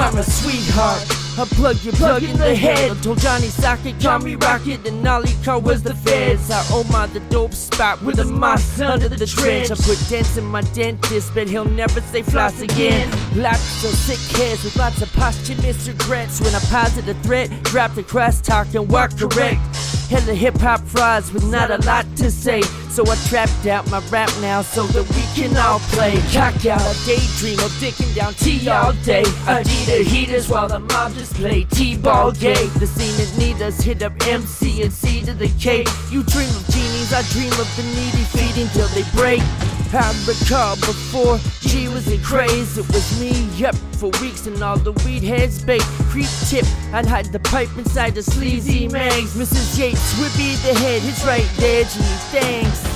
my sweetheart. I plug your plug in the head. I told Johnny Socket, call me Rocket, and all Car was the feds. I owe my the dope spot with a moss under the trench. I put dents in my dentist, but he'll never say floss again. Lots of sick heads with lots of posthumous regrets. When I posit a threat, drop the crosstalk and walk correct. Hella hip hop fries with not a lot to say. So I trapped out my rap now so that we can all play. Cock out a daydream of dicking down T all day. I need the heaters while the mob just play T-ball gay. The scene that need us hit up MC and C to the K. You dream of genies, I dream of the needy feeding till they break. I recall before she was a craze, it was me, yep, for weeks and all the weed heads bait. Creep tip, I'd hide the pipe inside the sleazy mags. Mrs. Yates would be the head, his right there, Gee, thanks.